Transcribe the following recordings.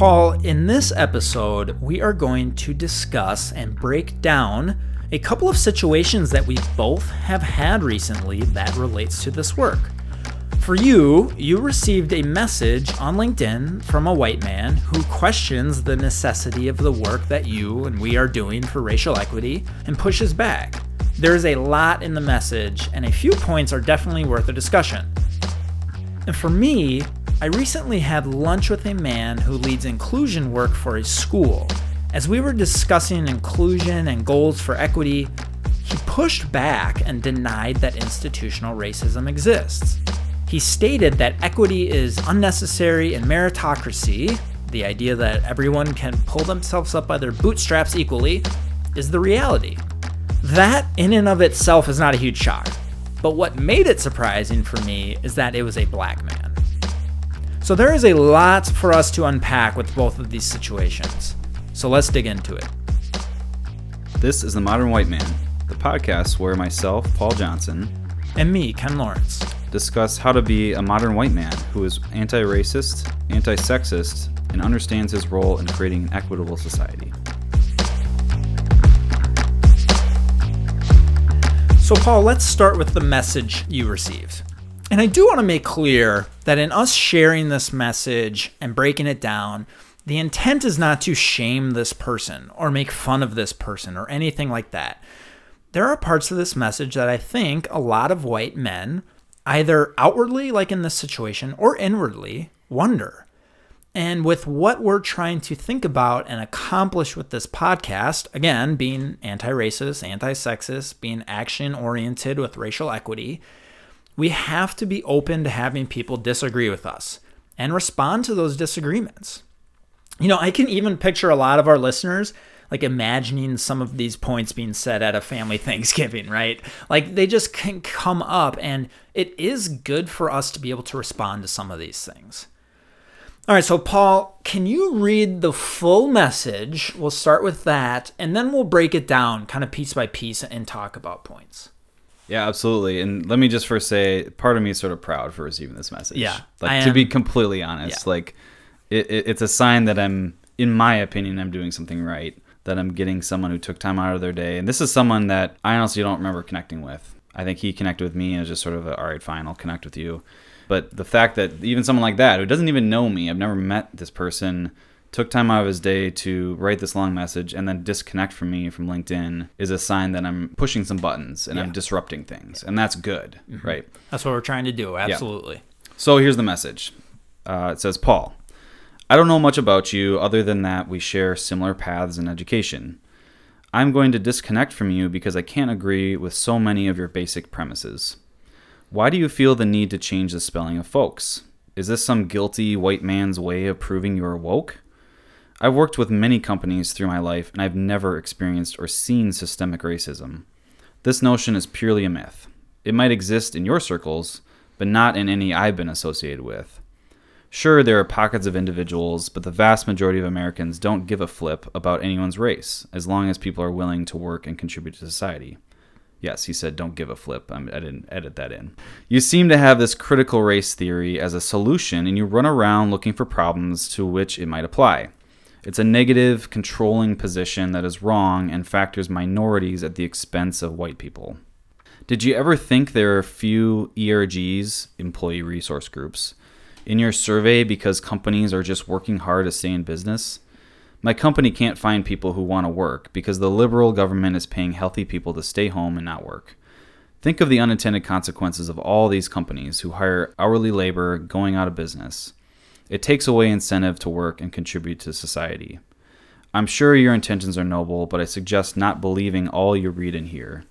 Paul, in this episode, we are going to discuss and break down a couple of situations that we both have had recently that relates to this work. For you, you received a message on LinkedIn from a white man who questions the necessity of the work that you and we are doing for racial equity and pushes back. There's a lot in the message, and a few points are definitely worth a discussion. And for me, I recently had lunch with a man who leads inclusion work for his school. As we were discussing inclusion and goals for equity, he pushed back and denied that institutional racism exists. He stated that equity is unnecessary and meritocracy, the idea that everyone can pull themselves up by their bootstraps equally, is the reality. That, in and of itself, is not a huge shock. But what made it surprising for me is that it was a black man. So there is a lot for us to unpack with both of these situations. So let's dig into it. This is The Modern White Man, the podcast where myself, Paul Johnson, And me, Ken Lawrence. discuss how to be a modern white man who is anti racist, anti sexist, and understands his role in creating an equitable society. So, Paul, let's start with the message you received. And I do want to make clear that in us sharing this message and breaking it down, the intent is not to shame this person or make fun of this person or anything like that. There are parts of this message that I think a lot of white men, either outwardly, like in this situation, or inwardly, wonder. And with what we're trying to think about and accomplish with this podcast, again, being anti racist, anti sexist, being action oriented with racial equity, we have to be open to having people disagree with us and respond to those disagreements. You know, I can even picture a lot of our listeners like imagining some of these points being said at a family Thanksgiving, right? Like they just can come up, and it is good for us to be able to respond to some of these things. All right, so Paul, can you read the full message? We'll start with that, and then we'll break it down kind of piece by piece and talk about points. Yeah, absolutely. And let me just first say, part of me is sort of proud for receiving this message. Yeah, like to be completely honest, Yeah. like it, it, it's a sign that I'm, in my opinion, I'm doing something right. That I'm getting someone who took time out of their day, and this is someone that I honestly don't remember connecting with. I think he connected with me and was just sort of a, all right, fine, I'll connect with you. But the fact that even someone like that who doesn't even know me, I've never met this person, took time out of his day to write this long message and then disconnect from me from LinkedIn is a sign that I'm pushing some buttons and Yeah. I'm disrupting things. And that's good, right? That's what we're trying to do. Absolutely. So here's the message uh, it says, Paul, I don't know much about you other than that we share similar paths in education. I'm going to disconnect from you because I can't agree with so many of your basic premises. Why do you feel the need to change the spelling of folks? Is this some guilty white man's way of proving you're woke? I've worked with many companies through my life and I've never experienced or seen systemic racism. This notion is purely a myth. It might exist in your circles, but not in any I've been associated with. Sure, there are pockets of individuals, but the vast majority of Americans don't give a flip about anyone's race, as long as people are willing to work and contribute to society. Yes, he said, don't give a flip. I didn't edit that in. You seem to have this critical race theory as a solution, and you run around looking for problems to which it might apply. It's a negative, controlling position that is wrong and factors minorities at the expense of white people. Did you ever think there are few ERGs, employee resource groups, in your survey because companies are just working hard to stay in business? My company can't find people who want to work because the liberal government is paying healthy people to stay home and not work. Think of the unintended consequences of all these companies who hire hourly labor going out of business. It takes away incentive to work and contribute to society. I'm sure your intentions are noble, but I suggest not believing all you read and hear.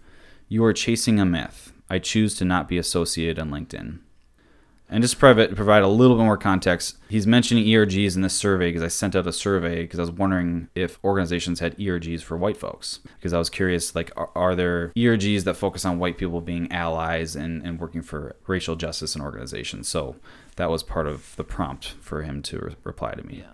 You are chasing a myth. I choose to not be associated on LinkedIn. And just to provide, provide a little bit more context, he's mentioning ERGs in this survey because I sent out a survey because I was wondering if organizations had ERGs for white folks. Because I was curious, like, are, are there ERGs that focus on white people being allies and, and working for racial justice in organizations? So that was part of the prompt for him to re- reply to me. Yeah.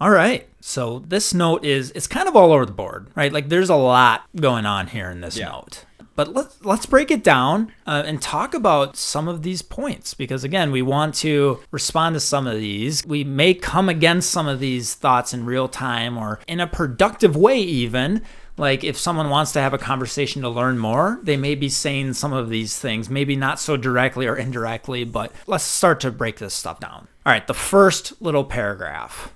All right. So this note is it's kind of all over the board, right? Like there's a lot going on here in this Yeah. note. But let's let's break it down uh, and talk about some of these points because again, we want to respond to some of these. We may come against some of these thoughts in real time or in a productive way, even. Like if someone wants to have a conversation to learn more, they may be saying some of these things, maybe not so directly or indirectly, but let's start to break this stuff down. All right, the first little paragraph.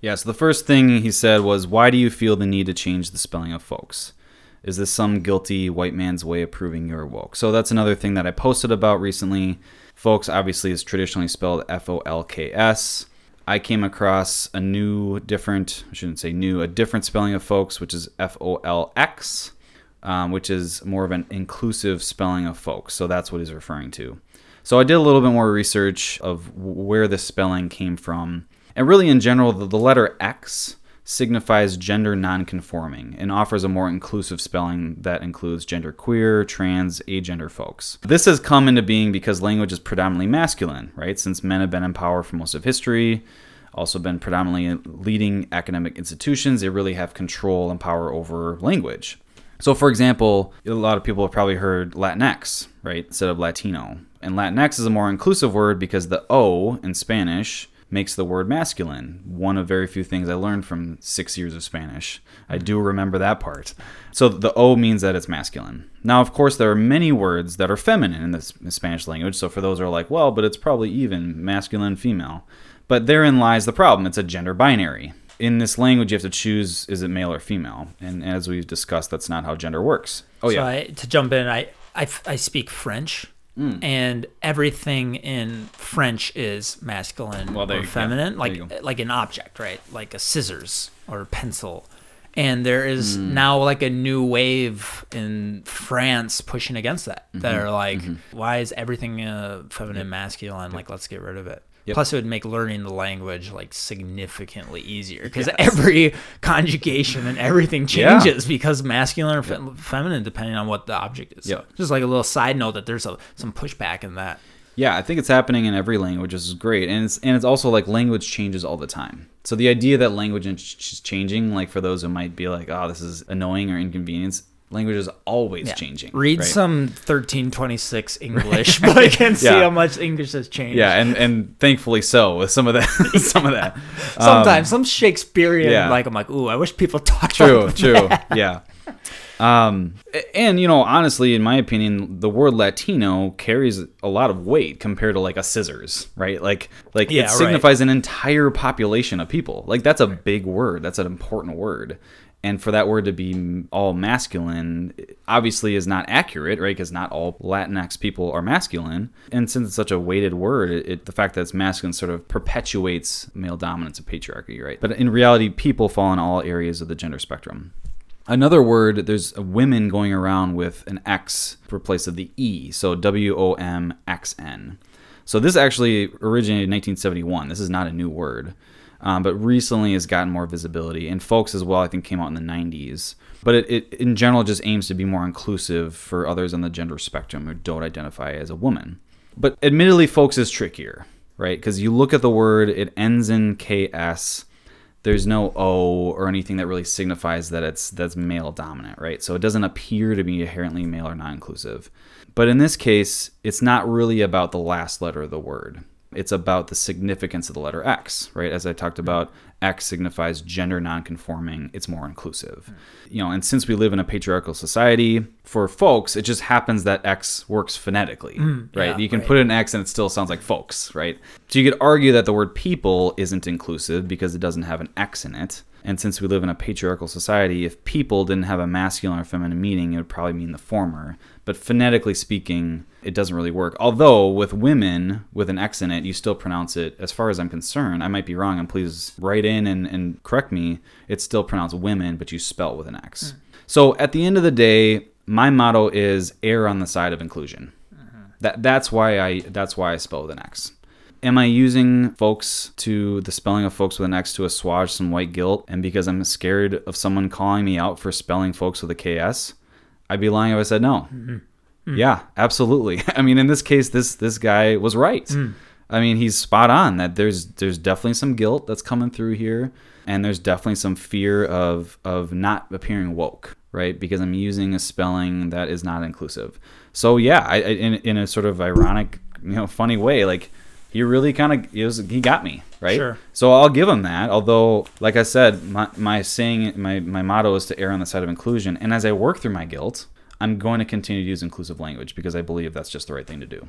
Yeah, so the first thing he said was, Why do you feel the need to change the spelling of folks? Is this some guilty white man's way of proving you're woke? So that's another thing that I posted about recently. Folks obviously is traditionally spelled F O L K S. I came across a new, different, I shouldn't say new, a different spelling of folks, which is F O L X, um, which is more of an inclusive spelling of folks. So that's what he's referring to. So I did a little bit more research of where this spelling came from. And really, in general, the, the letter X signifies gender nonconforming and offers a more inclusive spelling that includes gender queer, trans, agender folks. This has come into being because language is predominantly masculine, right? Since men have been in power for most of history, also been predominantly leading academic institutions, they really have control and power over language. So, for example, a lot of people have probably heard Latinx, right, instead of Latino. And Latinx is a more inclusive word because the O in Spanish makes the word masculine. One of very few things I learned from six years of Spanish. I do mm-hmm. remember that part. So the O means that it's masculine. Now, of course, there are many words that are feminine in the Spanish language. So for those who are like, well, but it's probably even masculine, female. But therein lies the problem. It's a gender binary. In this language, you have to choose is it male or female. And as we've discussed, that's not how gender works. Oh, so yeah. I, to jump in, I, I, I speak French. Mm. and everything in French is masculine Well, or feminine, like like an object, right? Like a scissors or a pencil. And there is Mm. now like a new wave in France pushing against that. That Mm-hmm. are like, why is everything uh, feminine, masculine? Like, let's get rid of it. Yep. Plus, it would make learning the language like significantly easier because every conjugation and everything Yeah. changes because masculine or fe- feminine depending on what the object is. So Yep. just like a little side note that there's a, some pushback in that. Yeah, I think it's happening in every language. This is great, and it's and it's also like language changes all the time. So the idea that language is changing, like for those who might be like, "Oh, this is annoying or inconvenience," language is always Yeah. changing. Read right? some 1326 English, but I can see Yeah. how much English has changed. Yeah, and and thankfully so with some of that, some of that. Um, Sometimes some Shakespearean, yeah. like I'm like, ooh, I wish people talked true, true, that. yeah. Um, and you know, honestly, in my opinion, the word Latino carries a lot of weight compared to like a scissors, right? Like, like Yeah, it right. signifies an entire population of people. Like that's a big word. That's an important word. And for that word to be all masculine, obviously is not accurate, right? Because not all Latinx people are masculine. And since it's such a weighted word, it, the fact that it's masculine sort of perpetuates male dominance of patriarchy, right? But in reality, people fall in all areas of the gender spectrum. Another word, there's women going around with an X replaced of the E, so W O M X N. So this actually originated in 1971. This is not a new word, um, but recently has gotten more visibility. And folks as well, I think, came out in the 90s. But it, it in general just aims to be more inclusive for others on the gender spectrum who don't identify as a woman. But admittedly, folks is trickier, right? Because you look at the word, it ends in KS there's no O or anything that really signifies that it's that's male dominant, right? So it doesn't appear to be inherently male or non-inclusive. But in this case, it's not really about the last letter of the word. It's about the significance of the letter X, right? As I talked mm. about, X signifies gender non-conforming. It's more inclusive. Mm. You know, and since we live in a patriarchal society, for folks, it just happens that X works phonetically, mm, right? yeah, you can right. put an X and it still sounds like folks, right? So you could argue that the word people isn't inclusive because it doesn't have an X in it. And since we live in a patriarchal society, if people didn't have a masculine or feminine meaning, it would probably mean the former. But phonetically speaking, it doesn't really work. Although with women with an X in it, you still pronounce it, as far as I'm concerned, I might be wrong, and please write in and, and correct me, it's still pronounced women, but you spell it with an X. Hmm. So at the end of the day, my motto is err on the side of inclusion. Mm-hmm. That that's why I that's why I spell with an X. Am I using folks to the spelling of folks with an X to assuage some white guilt and because I'm scared of someone calling me out for spelling folks with a KS? I'd be lying if I said no. Mm-hmm. Mm. Yeah, absolutely. I mean, in this case, this this guy was right. Mm. I mean, he's spot on that there's there's definitely some guilt that's coming through here, and there's definitely some fear of of not appearing woke. right? Because I'm using a spelling that is not inclusive. So yeah, I, I in in a sort of ironic, you know, funny way, like he really kind of he got me right. Sure. So I'll give him that. Although, like I said, my my saying my my motto is to err on the side of inclusion, and as I work through my guilt. I'm going to continue to use inclusive language because I believe that's just the right thing to do.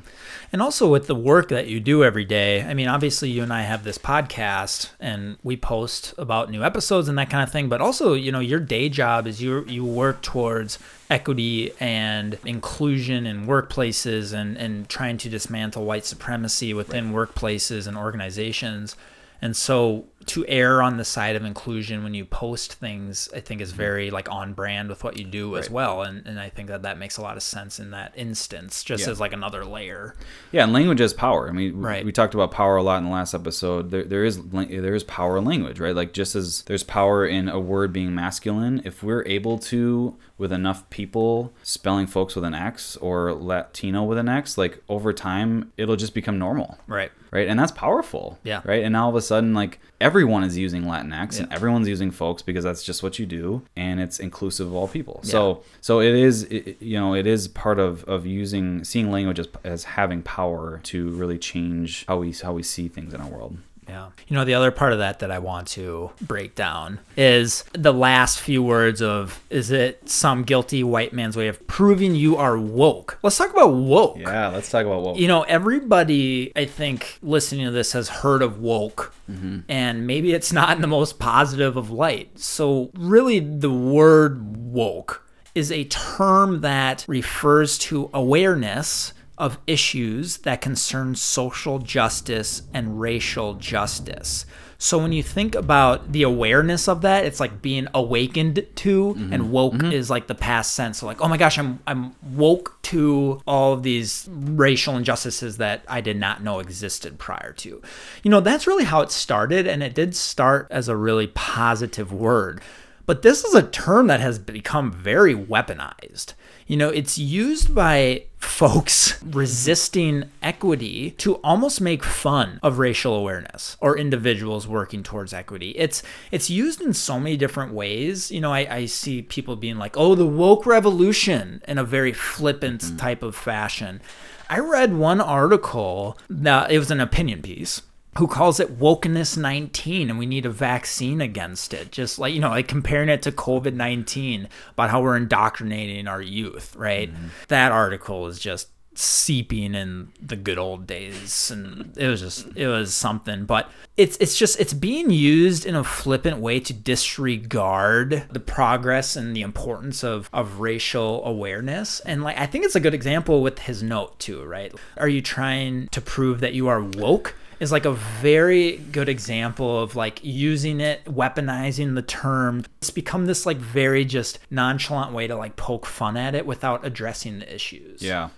And also with the work that you do every day, I mean, obviously you and I have this podcast and we post about new episodes and that kind of thing, but also, you know, your day job is you you work towards equity and inclusion in workplaces and, and trying to dismantle white supremacy within workplaces and organizations. And so to err on the side of inclusion when you post things, I think is mm-hmm. very like on brand with what you do as well. And, and I think that that makes a lot of sense in that instance, just Yeah. as like another layer. Yeah, and language has power. I mean, Right. we, we talked about power a lot in the last episode. There, there is there is power in language, right? Like just as there's power in a word being masculine, if we're able to, with enough people spelling folks with an X or Latino with an X, like over time, it'll just become normal, Right. right? And that's powerful, Yeah. right? And now all of a sudden, like everyone is using Latinx and everyone's using folks because that's just what you do, and it's inclusive of all people. So, so it is, it- you know, it is part of of using seeing language as, as having power to really change how we how we see things in our world. Yeah. You know, the other part of that that I want to break down is the last few words of is it some guilty white man's way of proving you are woke? Let's talk about woke. Yeah, let's talk about woke. You know, everybody, I think, listening to this has heard of woke, mm-hmm. and maybe it's not in the most positive of light. So, really, the word woke is a term that refers to awareness of issues that concern social justice and racial justice. So when you think about the awareness of that, it's like being awakened to, mm-hmm. and woke mm-hmm. is like the past sense. So like, oh my gosh, I'm I'm woke to all of these racial injustices that I did not know existed prior to. You know, that's really how it started, and it did start as a really positive word. But this is a term that has become very weaponized. You know, it's used by folks resisting equity to almost make fun of racial awareness or individuals working towards equity. It's it's used in so many different ways. You know, I, I see people being like, oh, the woke revolution in a very flippant mm-hmm. type of fashion. I read one article that it was an opinion piece who calls it wokeness 19 and we need a vaccine against it. Just like you know like comparing it to covid-19 about how we're indoctrinating our youth right? Mm-hmm. That article is just seeping in the good old days and it was just it was something. But it's it's just it's being used in a flippant way to disregard the progress and the importance of of racial awareness. And like i think it's a good example with his note too right? Are you trying to prove that you are woke is like a very good example of like using it, weaponizing the term. It's become this like very just nonchalant way to like poke fun at it without addressing the issues. Yeah.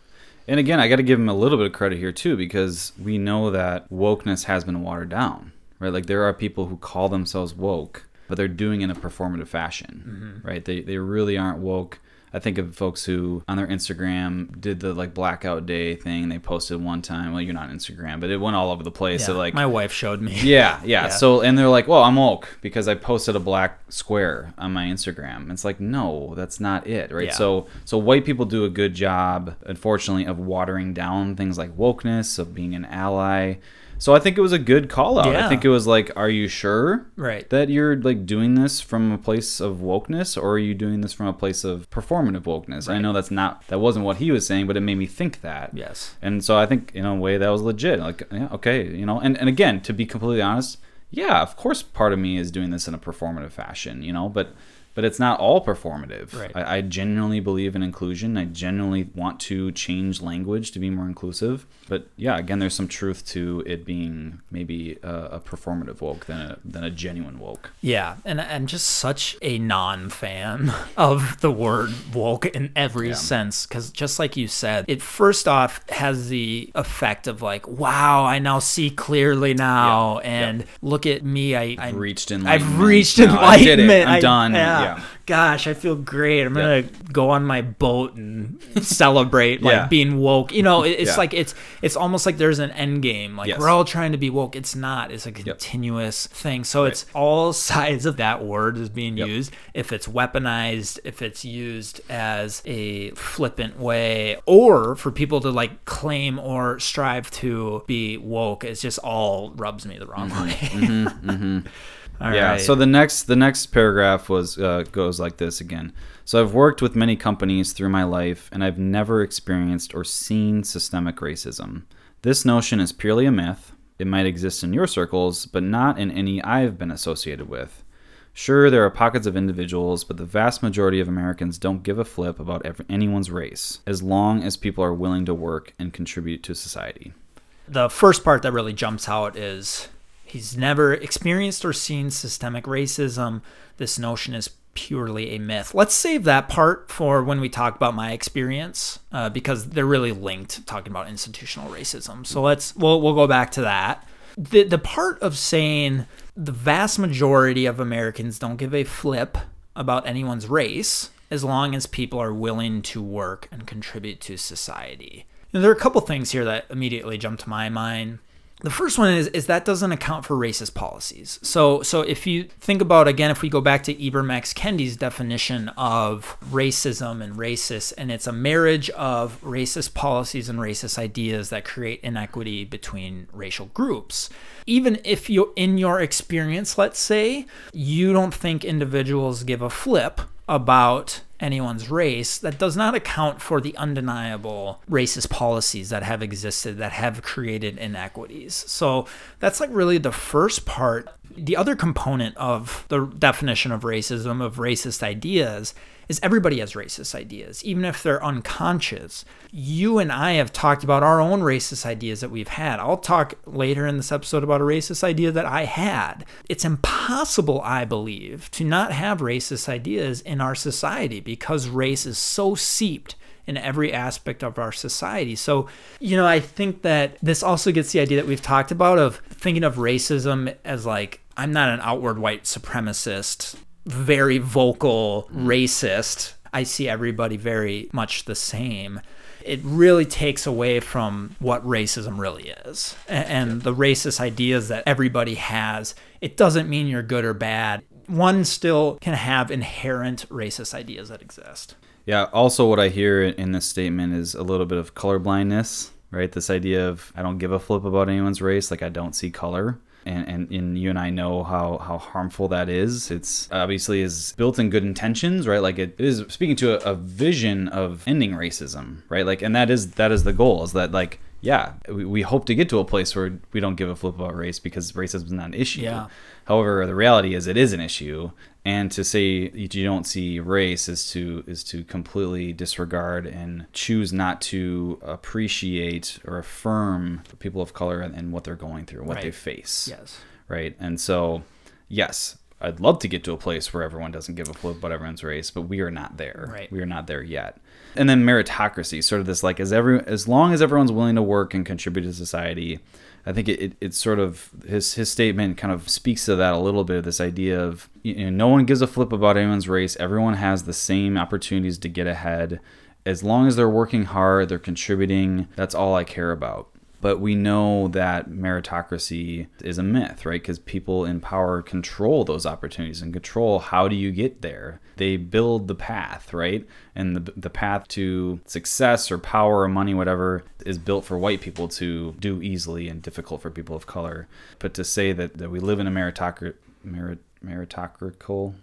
And again, I got to give him a little bit of credit here too, because we know that wokeness has been watered down, right? Like there are people who call themselves woke, but they're doing it in a performative fashion, mm-hmm. right? They they really aren't woke. I think of folks who on their Instagram did the like blackout day thing. They posted one time. Well, you're not on Instagram, but it went all over the place. Yeah, So like, my wife showed me. yeah, yeah, Yeah. So and they're like, "Well, I'm woke because I posted a black square on my Instagram." It's like, no, that's not it, right? Yeah. So so white people do a good job, unfortunately, of watering down things like wokeness, of being an ally. So I think it was a good call out. I think it was like, are you sure Right. that you're like doing this from a place of wokeness, or are you doing this from a place of performative wokeness? I know that's not that wasn't what he was saying, but it made me think that. Yes. And so I think in a way that was legit. Like, yeah, okay, you know, and, and again, to be completely honest, yeah, of course part of me is doing this in a performative fashion, you know, but but it's not all performative. Right. I, I genuinely believe in inclusion. I genuinely want to change language to be more inclusive. But yeah, again, there's some truth to it being maybe a, a performative woke than a than a genuine woke. Yeah, and I'm just such a non-fan of the word woke in every Yeah. sense because just like you said, it first off has the effect of like, wow, I now see clearly now, Yeah, and look at me, I, I Reached in light. I've enlightenment. reached No, I did it. enlightenment. I'm I- done. Yeah. Yeah. gosh, I feel great. I'm gonna go on my boat and celebrate like Yeah. being woke. You know, it- it's Yeah. like it's it's almost like there's an end game. Like Yes. we're all trying to be woke. It's not. It's a continuous thing. So it's all sides of that word is being Yep. used. If it's weaponized, if it's used as a flippant way, or for people to like claim or strive to be woke, it's just all rubs me the wrong mm-hmm. way. Mm-hmm. Mm-hmm. All yeah. right. So the next the next paragraph was uh, goes like this again. So I've worked with many companies through my life, and I've never experienced or seen systemic racism. This notion is purely a myth. It might exist in your circles, but not in any I've been associated with. Sure, there are pockets of individuals, but the vast majority of Americans don't give a flip about anyone's race, as long as people are willing to work and contribute to society. the first part that really jumps out is he's never experienced or seen systemic racism. This notion is purely a myth. Let's save that part for when we talk about my experience uh, because they're really linked talking about institutional racism. So let's we'll we'll go back to that. The the part of saying the vast majority of Americans don't give a flip about anyone's race as long as people are willing to work and contribute to society. Know, there are a couple things here that immediately jump to my mind. The first one is is that doesn't account for racist policies. So so if you think about again, if we go back to Ibram X. Kendi's definition of racism and racist, and it's a marriage of racist policies and racist ideas that create inequity between racial groups. Even if you in your experience, let's say, you don't think individuals give a flip about anyone's race, that does not account for the undeniable racist policies that have existed that have created inequities. So that's like really the first part. The other component of the definition of racism, of racist ideas, is everybody has racist ideas, even if they're unconscious. You and I have talked about our own racist ideas that we've had. I'll talk later in this episode about a racist idea that I had. It's impossible, I believe, to not have racist ideas in our society because race is so seeped in every aspect of our society. So, you know, I think that this also gets the idea that we've talked about of thinking of racism as like, I'm not an outward white supremacist, very vocal racist. I see everybody very much the same. It really takes away from what racism really is. And the racist ideas that everybody has, it doesn't mean you're good or bad. One still can have inherent racist ideas that exist. Yeah. Also, what I hear in this statement is a little bit of colorblindness, right? This idea of I don't give a flip about anyone's race, like I don't see color. And, and, and you and I know how, how harmful that is. It's obviously is built in good intentions, right? Like it is speaking to a, a vision of ending racism, right? Like, and that is that is the goal. Is that like, yeah, we, we hope to get to a place where we don't give a flip about race because racism is not an issue. Yeah. However, the reality is it is an issue, and to say you don't see race is to is to completely disregard and choose not to appreciate or affirm people of color and, and what they're going through, what they face. Yes. Right. And so, yes, I'd love to get to a place where everyone doesn't give a flip about everyone's race, but we are not there. Right. We are not there yet. And then meritocracy, sort of this like as every as long as everyone's willing to work and contribute to society, I think it, it it's sort of his his statement kind of speaks to that a little bit. This idea of you know, no one gives a flip about anyone's race. Everyone has the same opportunities to get ahead. As long as they're working hard, they're contributing. That's all I care about. But we know that meritocracy is a myth, right? Because people in power control those opportunities and control how do you get there. They build the path, right? And the, the path to success or power or money, whatever, is built for white people to do easily and difficult for people of color. But to say that, that we live in a meritocracy, merit, meritocratical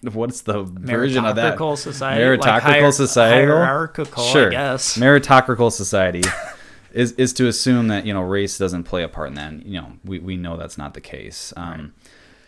what's the version of that Meritocratical society, meritocratical like hier- society hierarchical, I sure guess. meritocratical society is is to assume that you know race doesn't play a part in that. And, you know we, we know that's not the case. Um,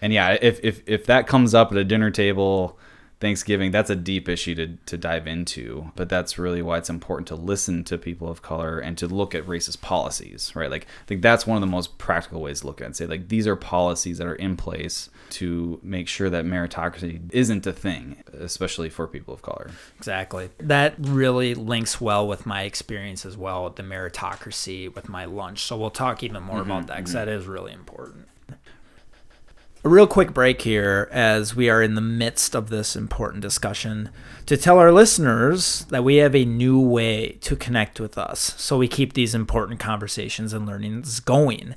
and yeah if, if if that comes up at a dinner table Thanksgiving, that's a deep issue to, to dive into, but that's really why it's important to listen to people of color and to look at racist policies, right? Like, I think that's one of the most practical ways to look at it and say, like, these are policies that are in place to make sure that meritocracy isn't a thing, especially for people of color. Exactly. That really links well with my experience as well with the meritocracy with my lunch. So we'll talk even more about mm-hmm, that because mm-hmm. is really important. A real quick break here as we are in the midst of this important discussion to tell our listeners that we have a new way to connect with us so we keep these important conversations and learnings going.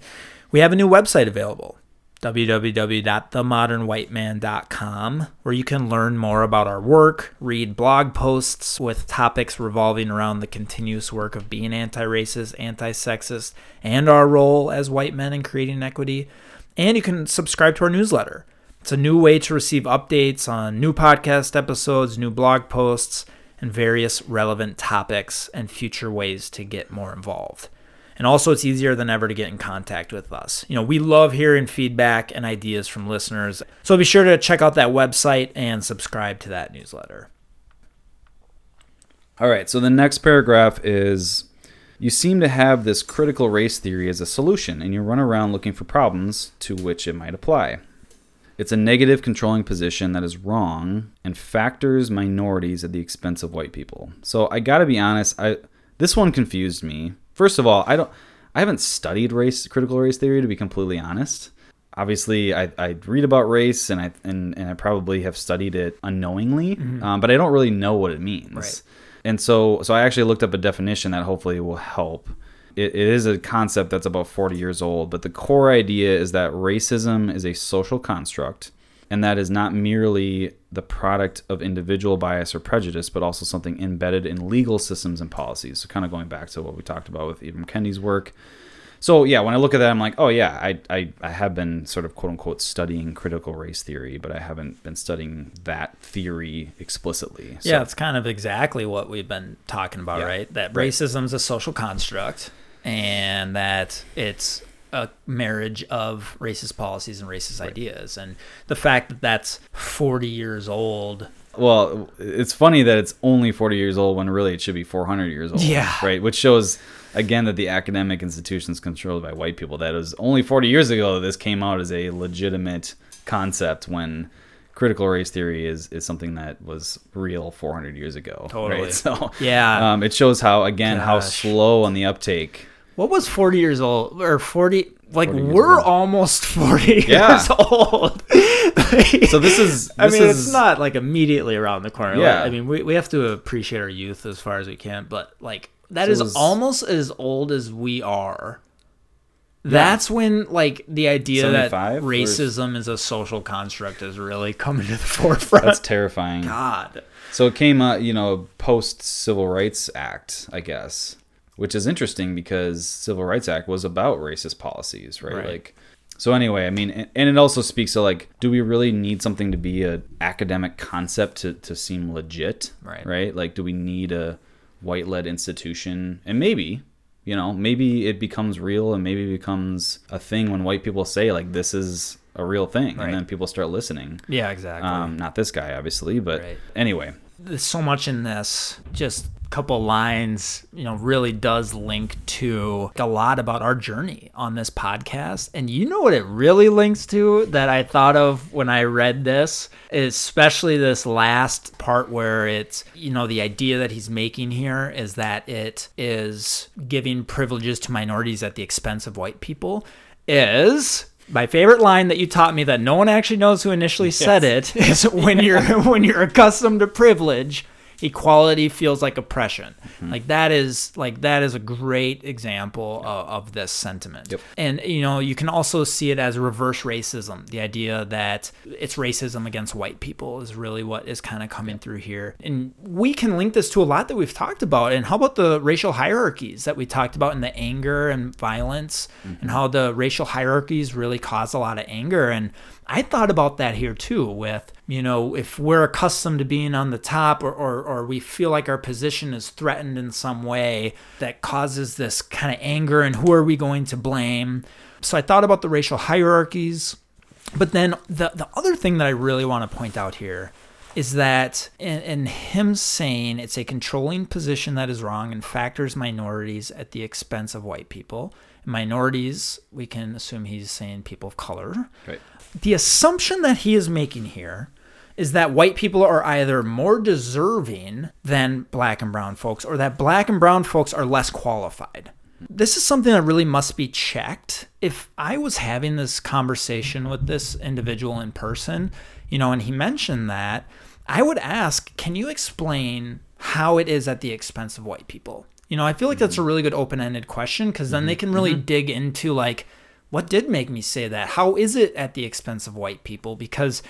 We have a new website available www.themodernwhiteman.com, where you can learn more about our work, read blog posts with topics revolving around the continuous work of being anti racist, anti sexist, and our role as white men in creating equity. And you can subscribe to our newsletter. It's a new way to receive updates on new podcast episodes, new blog posts, and various relevant topics and future ways to get more involved. And also, it's easier than ever to get in contact with us. You know, we love hearing feedback and ideas from listeners. So be sure to check out that website and subscribe to that newsletter. All right, so the next paragraph is you seem to have this critical race theory as a solution, and you run around looking for problems to which it might apply. It's a negative controlling position that is wrong and factors minorities at the expense of white people. So I got to be honest, I this one confused me First of all, I don't I haven't studied race critical race theory to be completely honest. Obviously, I, I read about race and I and, and I probably have studied it unknowingly, mm-hmm. um, but I don't really know what it means. Right. And so so I actually looked up a definition that hopefully will help. It, it is a concept that's about 40 years old, but the core idea is that racism is a social construct and that is not merely the product of individual bias or prejudice, but also something embedded in legal systems and policies. So, kind of going back to what we talked about with Ibram Kendi's work. So, yeah, when I look at that, I'm like, oh, yeah, I, I, I have been sort of quote unquote studying critical race theory, but I haven't been studying that theory explicitly. So, yeah, it's kind of exactly what we've been talking about, yeah. right? That racism is a social construct and that it's a marriage of racist policies and racist right. ideas. And the fact that that's 40 years old. Well, it's funny that it's only 40 years old when really it should be 400 years old. Yeah. Right. Which shows, again, that the academic institutions controlled by white people. That was only 40 years ago that this came out as a legitimate concept when critical race theory is is something that was real 400 years ago. Totally. Right? So yeah, um, it shows how again Gosh. how slow on the uptake what was 40 years old or 40 like we're old. almost 40 yeah. years old so this is this i mean is, it's not like immediately around the corner yeah. Like, i mean we, we have to appreciate our youth as far as we can but like that so is was, almost as old as we are yeah. that's when like the idea that racism or? is a social construct is really coming to the forefront that's terrifying god so it came uh, you know post civil rights act i guess which is interesting because Civil Rights Act was about racist policies, right? right. Like so anyway, I mean and it also speaks to like do we really need something to be an academic concept to to seem legit? Right. Right? Like do we need a white led institution? And maybe you know, maybe it becomes real and maybe it becomes a thing when white people say like this is a real thing right. and then people start listening. Yeah, exactly. Um, not this guy obviously, but right. anyway. There's so much in this just couple lines, you know, really does link to a lot about our journey on this podcast. And you know what it really links to that I thought of when I read this, especially this last part where it's, you know, the idea that he's making here is that it is giving privileges to minorities at the expense of white people is my favorite line that you taught me that no one actually knows who initially yes. said it is when you're when you're accustomed to privilege equality feels like oppression. Mm-hmm. Like that is like that is a great example of, of this sentiment. Yep. And you know, you can also see it as reverse racism. The idea that it's racism against white people is really what is kind of coming yep. through here. And we can link this to a lot that we've talked about. And how about the racial hierarchies that we talked about in the anger and violence mm-hmm. and how the racial hierarchies really cause a lot of anger and I thought about that here too with, you know, if we're accustomed to being on the top or, or, or we feel like our position is threatened in some way that causes this kind of anger and who are we going to blame? So I thought about the racial hierarchies. But then the, the other thing that I really want to point out here is that in, in, him saying it's a controlling position that is wrong and factors minorities at the expense of white people. Minorities, we can assume he's saying people of color. Right the assumption that he is making here is that white people are either more deserving than black and brown folks or that black and brown folks are less qualified. This is something that really must be checked. If I was having this conversation with this individual in person, you know, and he mentioned that, I would ask, can you explain how it is at the expense of white people? You know, I feel like that's a mm-hmm. really good open ended question because then they mm-hmm. can really mm-hmm. dig into like, what did make me say that? How is it at the expense of white people? Because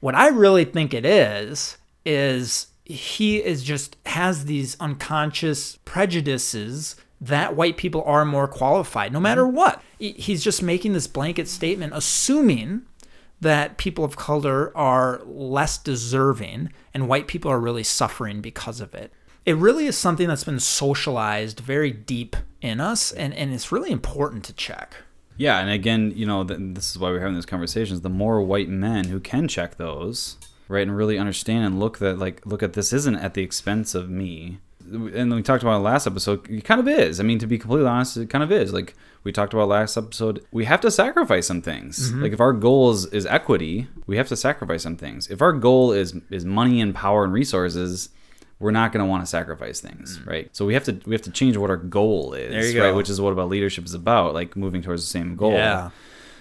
what I really think it is, is he is just has these unconscious prejudices that white people are more qualified no matter what. He's just making this blanket statement, assuming that people of color are less deserving and white people are really suffering because of it. It really is something that's been socialized very deep in us, and, and it's really important to check. Yeah, and again, you know, th- this is why we're having these conversations. The more white men who can check those, right, and really understand and look that, like, look at this isn't at the expense of me. And we talked about the last episode, it kind of is. I mean, to be completely honest, it kind of is. Like we talked about last episode, we have to sacrifice some things. Mm-hmm. Like if our goal is, is equity, we have to sacrifice some things. If our goal is is money and power and resources, we're not going to want to sacrifice things, right? So we have to we have to change what our goal is, Mm. Right? go. Which is what about leadership is about, like moving towards the same goal. Yeah.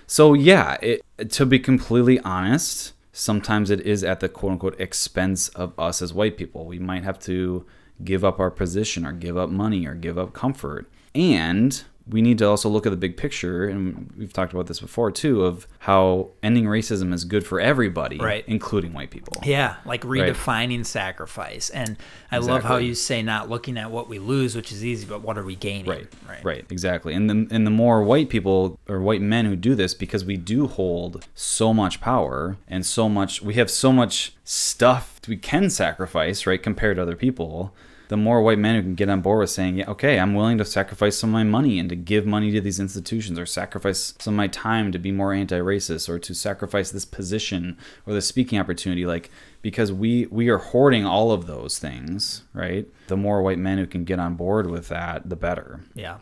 So yeah, it, to be completely honest, sometimes it is at the quote unquote expense of us as white people. We might have to give up our position or give up money or give up comfort. And we need to also look at the big picture and we've talked about this before too of how ending racism is good for everybody, Right. including white people. Yeah, like redefining sacrifice. And I love how you say not looking at what we lose, which is easy, but what are we gaining? Right, right, exactly. And the and the more white people or white men who do this, because we do hold so much power and so much, we have so much stuff we can sacrifice, right, compared to other people. The more white men who can get on board with saying, yeah, okay, I'm willing to sacrifice some of my money and to give money to these institutions, or sacrifice some of my time to be more anti-racist, or to sacrifice this position or the speaking opportunity, like because we we are hoarding all of those things, right? The more white men who can get on board with that, the better. Yeah.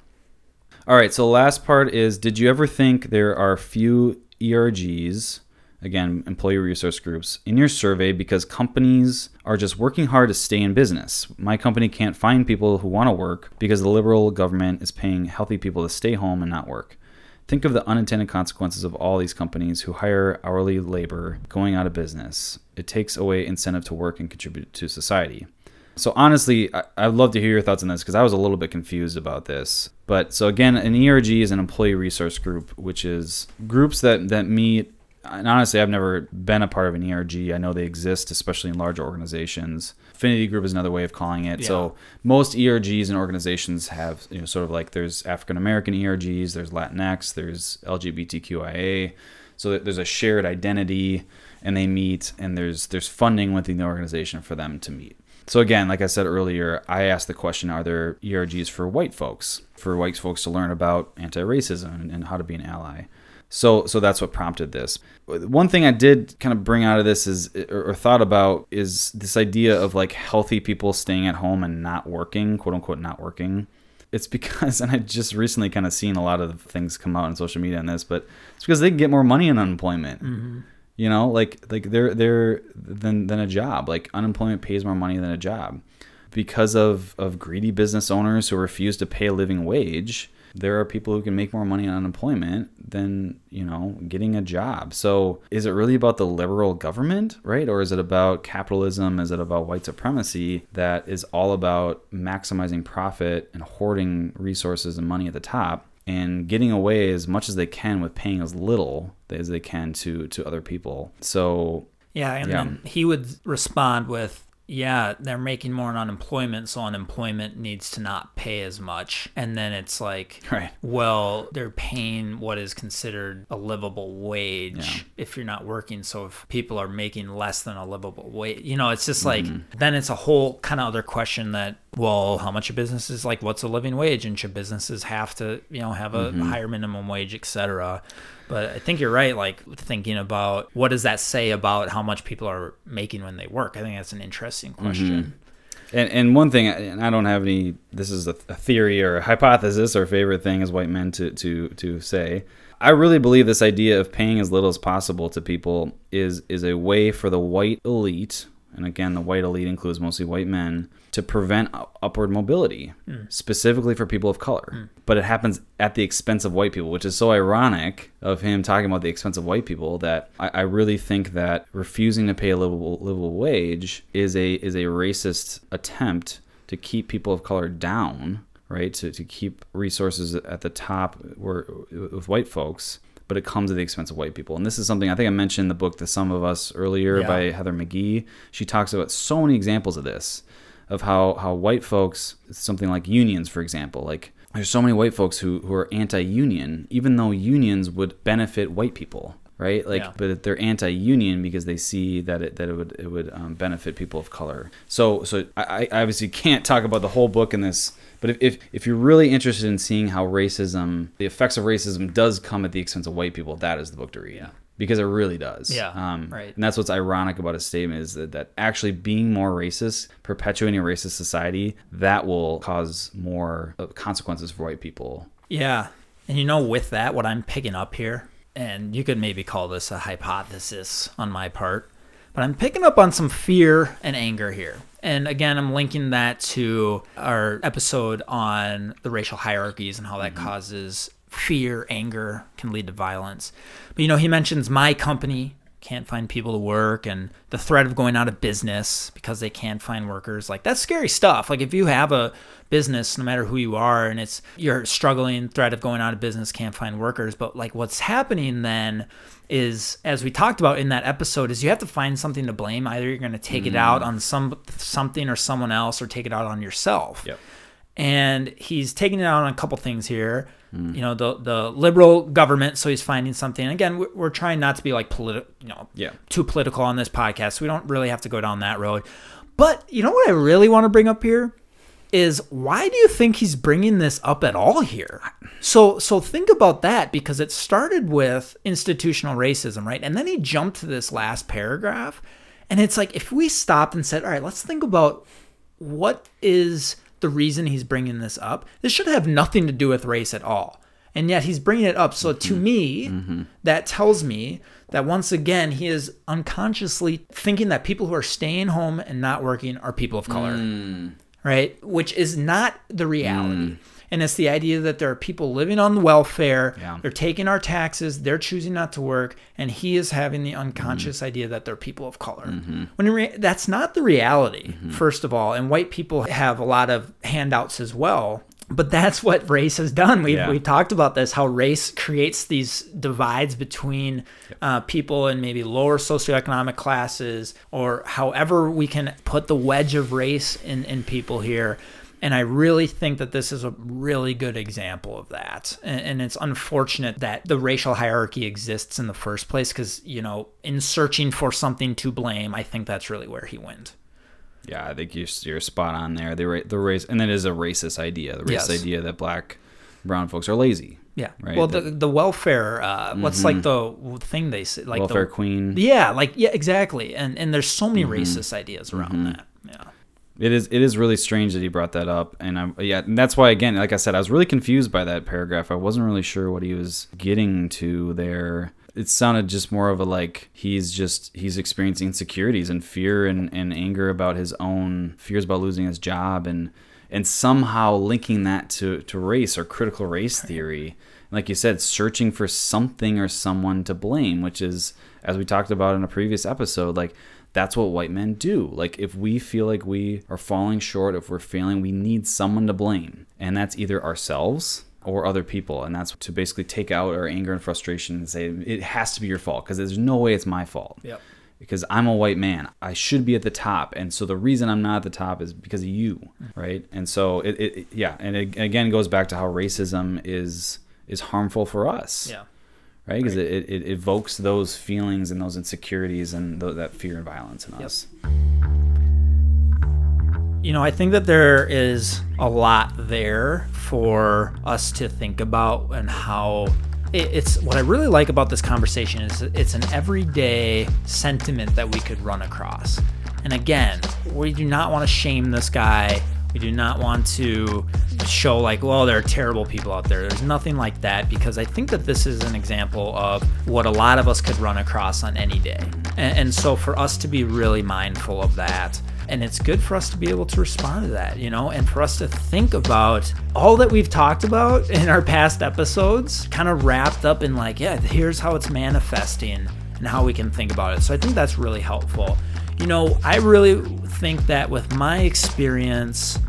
All right, so last part is Did you ever think there are few ERGs, again, employee resource groups, in your survey because companies are just working hard to stay in business? My company can't find people who want to work because the liberal government is paying healthy people to stay home and not work. Think of the unintended consequences of all these companies who hire hourly labor going out of business. It takes away incentive to work and contribute to society. So honestly, I, I'd love to hear your thoughts on this because I was a little bit confused about this. But so again, an ERG is an employee resource group, which is groups that that meet. And honestly, I've never been a part of an ERG. I know they exist, especially in larger organizations. Affinity group is another way of calling it. So most ERGs and organizations have, you know, sort of like there's African American ERGs, there's Latinx, there's LGBTQIA. So there's a shared identity, and they meet, and there's there's funding within the organization for them to meet. So again, like I said earlier, I asked the question: Are there ERGs for white folks, for white folks to learn about anti-racism and how to be an ally? So, so that's what prompted this. One thing I did kind of bring out of this is, or, or thought about, is this idea of like healthy people staying at home and not working, quote unquote, not working. It's because, and I just recently kind of seen a lot of things come out on social media on this, but it's because they can get more money in unemployment. Mm-hmm. You know, like like they're they're than than a job. Like unemployment pays more money than a job because of of greedy business owners who refuse to pay a living wage. There are people who can make more money on unemployment than you know getting a job. So is it really about the liberal government, right, or is it about capitalism? Is it about white supremacy that is all about maximizing profit and hoarding resources and money at the top? and getting away as much as they can with paying as little as they can to to other people. So Yeah, and Yeah. then he would respond with, "Yeah, they're making more on unemployment, so unemployment needs to not pay as much." And then it's like, Right. well, they're paying what is considered a livable wage Yeah. if you're not working. So if people are making less than a livable wage, you know, it's just like Mm-hmm. then it's a whole kind of other question that, well, how much a business is like, what's a living wage, and should businesses have to, you know, have a Mm-hmm. higher minimum wage, et cetera. But I think you're right. Like thinking about what does that say about how much people are making when they work? I think that's an interesting Mm-hmm. question. And, and one thing, and I don't have any. This is a, a theory or a hypothesis or favorite thing as white men to to to say. I really believe this idea of paying as little as possible to people is is a way for the white elite, and again, the white elite includes mostly white men, to prevent upward mobility, hmm. specifically for people of color. Hmm. But it happens at the expense of white people, which is so ironic of him talking about the expense of white people that I, I really think that refusing to pay a livable, livable wage is a is a racist attempt to keep people of color down, right? To, to keep resources at the top where, with white folks, but it comes at the expense of white people. And this is something I think I mentioned in the book The Sum of Us earlier Yeah. by Heather McGhee. She talks about so many examples of this, of how, how white folks, something like unions, for example, like there's so many white folks who, who are anti-union, even though unions would benefit white people. Right, like, Yeah. but they're anti-union because they see that it that it would it would um, benefit people of color. So, so I, I obviously can't talk about the whole book in this, but if, if if you're really interested in seeing how racism, the effects of racism, does come at the expense of white people, that is the book to read. Because it really does. Yeah, Um, right. And that's what's ironic about his statement is that, that actually being more racist, perpetuating a racist society, that will cause more uh, consequences for white people. Yeah. And you know, with that, what I'm picking up here, and you could maybe call this a hypothesis on my part, but I'm picking up on some fear and anger here. And again, I'm linking that to our episode on the racial hierarchies and how that causes fear, anger, can lead to violence. But you know, he mentions my company can't find people to work and the threat of going out of business because they can't find workers like that's scary stuff like if you have a business no matter who you are and it's you're struggling threat of going out of business can't find workers but like what's happening then is as we talked about in that episode is you have to find something to blame either you're going to take it out mm. on some something or someone else or take it out on yourself Yep. and he's taking it out on a couple things here. Mm. You know, the the liberal government. So he's finding something. Again, we're, we're trying not to be like political, you know, Yeah. too political on this podcast. So we don't really have to go down that road. But you know what I really want to bring up here is why do you think he's bringing this up at all here? So so think about that because it started with institutional racism, right? And then he jumped to this last paragraph, and it's like if we stopped and said, "All right, let's think about what is the reason he's bringing this up? This should have nothing to do with race at all. And yet he's bringing it up. So to mm-hmm. me, mm-hmm. that tells me that once again, he is unconsciously thinking that people who are staying home and not working are people of color, mm. right? Which is not the reality. Mm. And it's the idea that there are people living on welfare. Yeah. They're taking our taxes. They're choosing not to work, and he is having the unconscious mm-hmm. idea that they're people of color. Mm-hmm. When in rea- that's not the reality, mm-hmm. first of all. And white people have a lot of handouts as well. But that's what race has done. We Yeah. we talked about this how race creates these divides between uh, people in maybe lower socioeconomic classes or however we can put the wedge of race in, in people here. And I really think that this is a really good example of that. And, and it's unfortunate that the racial hierarchy exists in the first place because, you know, in searching for something to blame, I think that's really where he went. Yeah, I think you're, you're spot on there. The, the race, and that is a racist idea. The racist Yes. idea that black, brown folks are lazy. Yeah. Right, Well, that- the, the welfare, uh, what's like the thing they say? Like Welfare the, queen. Yeah, like yeah, exactly. And and there's so many Mm-hmm. racist ideas around that. Yeah. It is it is really strange that he brought that up, and I'm yeah, and that's why again, like I said, I was really confused by that paragraph. I wasn't really sure what he was getting to there. It sounded just more of a like he's just he's experiencing insecurities and fear and, and anger about his own fears about losing his job and and somehow linking that to, to race or critical race theory. Like you said, searching for something or someone to blame, which is as we talked about in a previous episode, like that's what white men do. Like if we feel like we are falling short, if we're failing, we need someone to blame. And that's either ourselves or other people. And that's to basically take out our anger and frustration and say it has to be your fault because there's no way it's my fault. Yep. Because I'm a white man. I should be at the top. And so the reason I'm not at the top is because of you, right? And so it, it it- yeah, and it again goes back to how racism is is harmful for us Yeah. Right? Because it, it, it evokes those feelings and those insecurities and th- that fear and violence in us. You know, I think that there is a lot there for us to think about and how it, it's what I really like about this conversation is it's an everyday sentiment that we could run across. And again, we do not want to shame this guy. We do not want to show like, well, there are terrible people out there. There's nothing like that because I think that this is an example of what a lot of us could run across on any day. And, and so for us to be really mindful of that, And it's good for us to be able to respond to that, you know, and for us to think about all that we've talked about in our past episodes, kind of wrapped up in like, yeah, here's how it's manifesting and how we can think about it. So I think that's really helpful. You know, I really think that with my experience,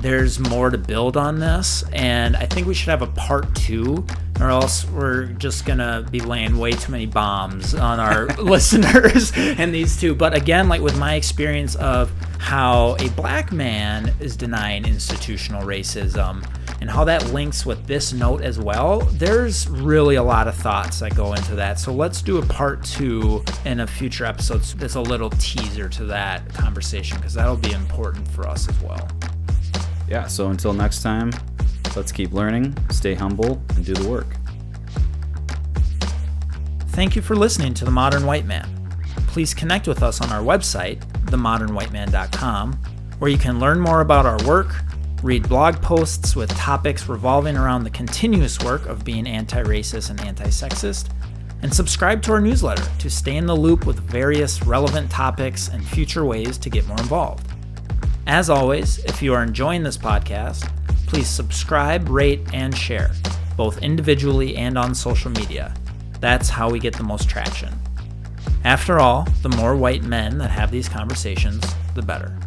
there's more to build on this, and I think we should have a part two, or else we're just gonna be laying way too many bombs on our listeners and these two. But again, like with my experience of how a black man is denying institutional racism and how that links with this note as well, there's really a lot of thoughts that go into that. So let's do a part two in a future episode. That's a little teaser to that conversation because that'll be important for us as well yeah, so until next time, let's keep learning, stay humble, and do the work. Thank you for listening to The Modern White Man. Please connect with us on our website, themodernwhiteman.com, where you can learn more about our work, read blog posts with topics revolving around the continuous work of being anti racist and anti sexist, and subscribe to our newsletter to stay in the loop with various relevant topics and future ways to get more involved. As always, if you are enjoying this podcast, please subscribe, rate, and share, both individually and on social media. That's how we get the most traction. After all, the more white men that have these conversations, the better.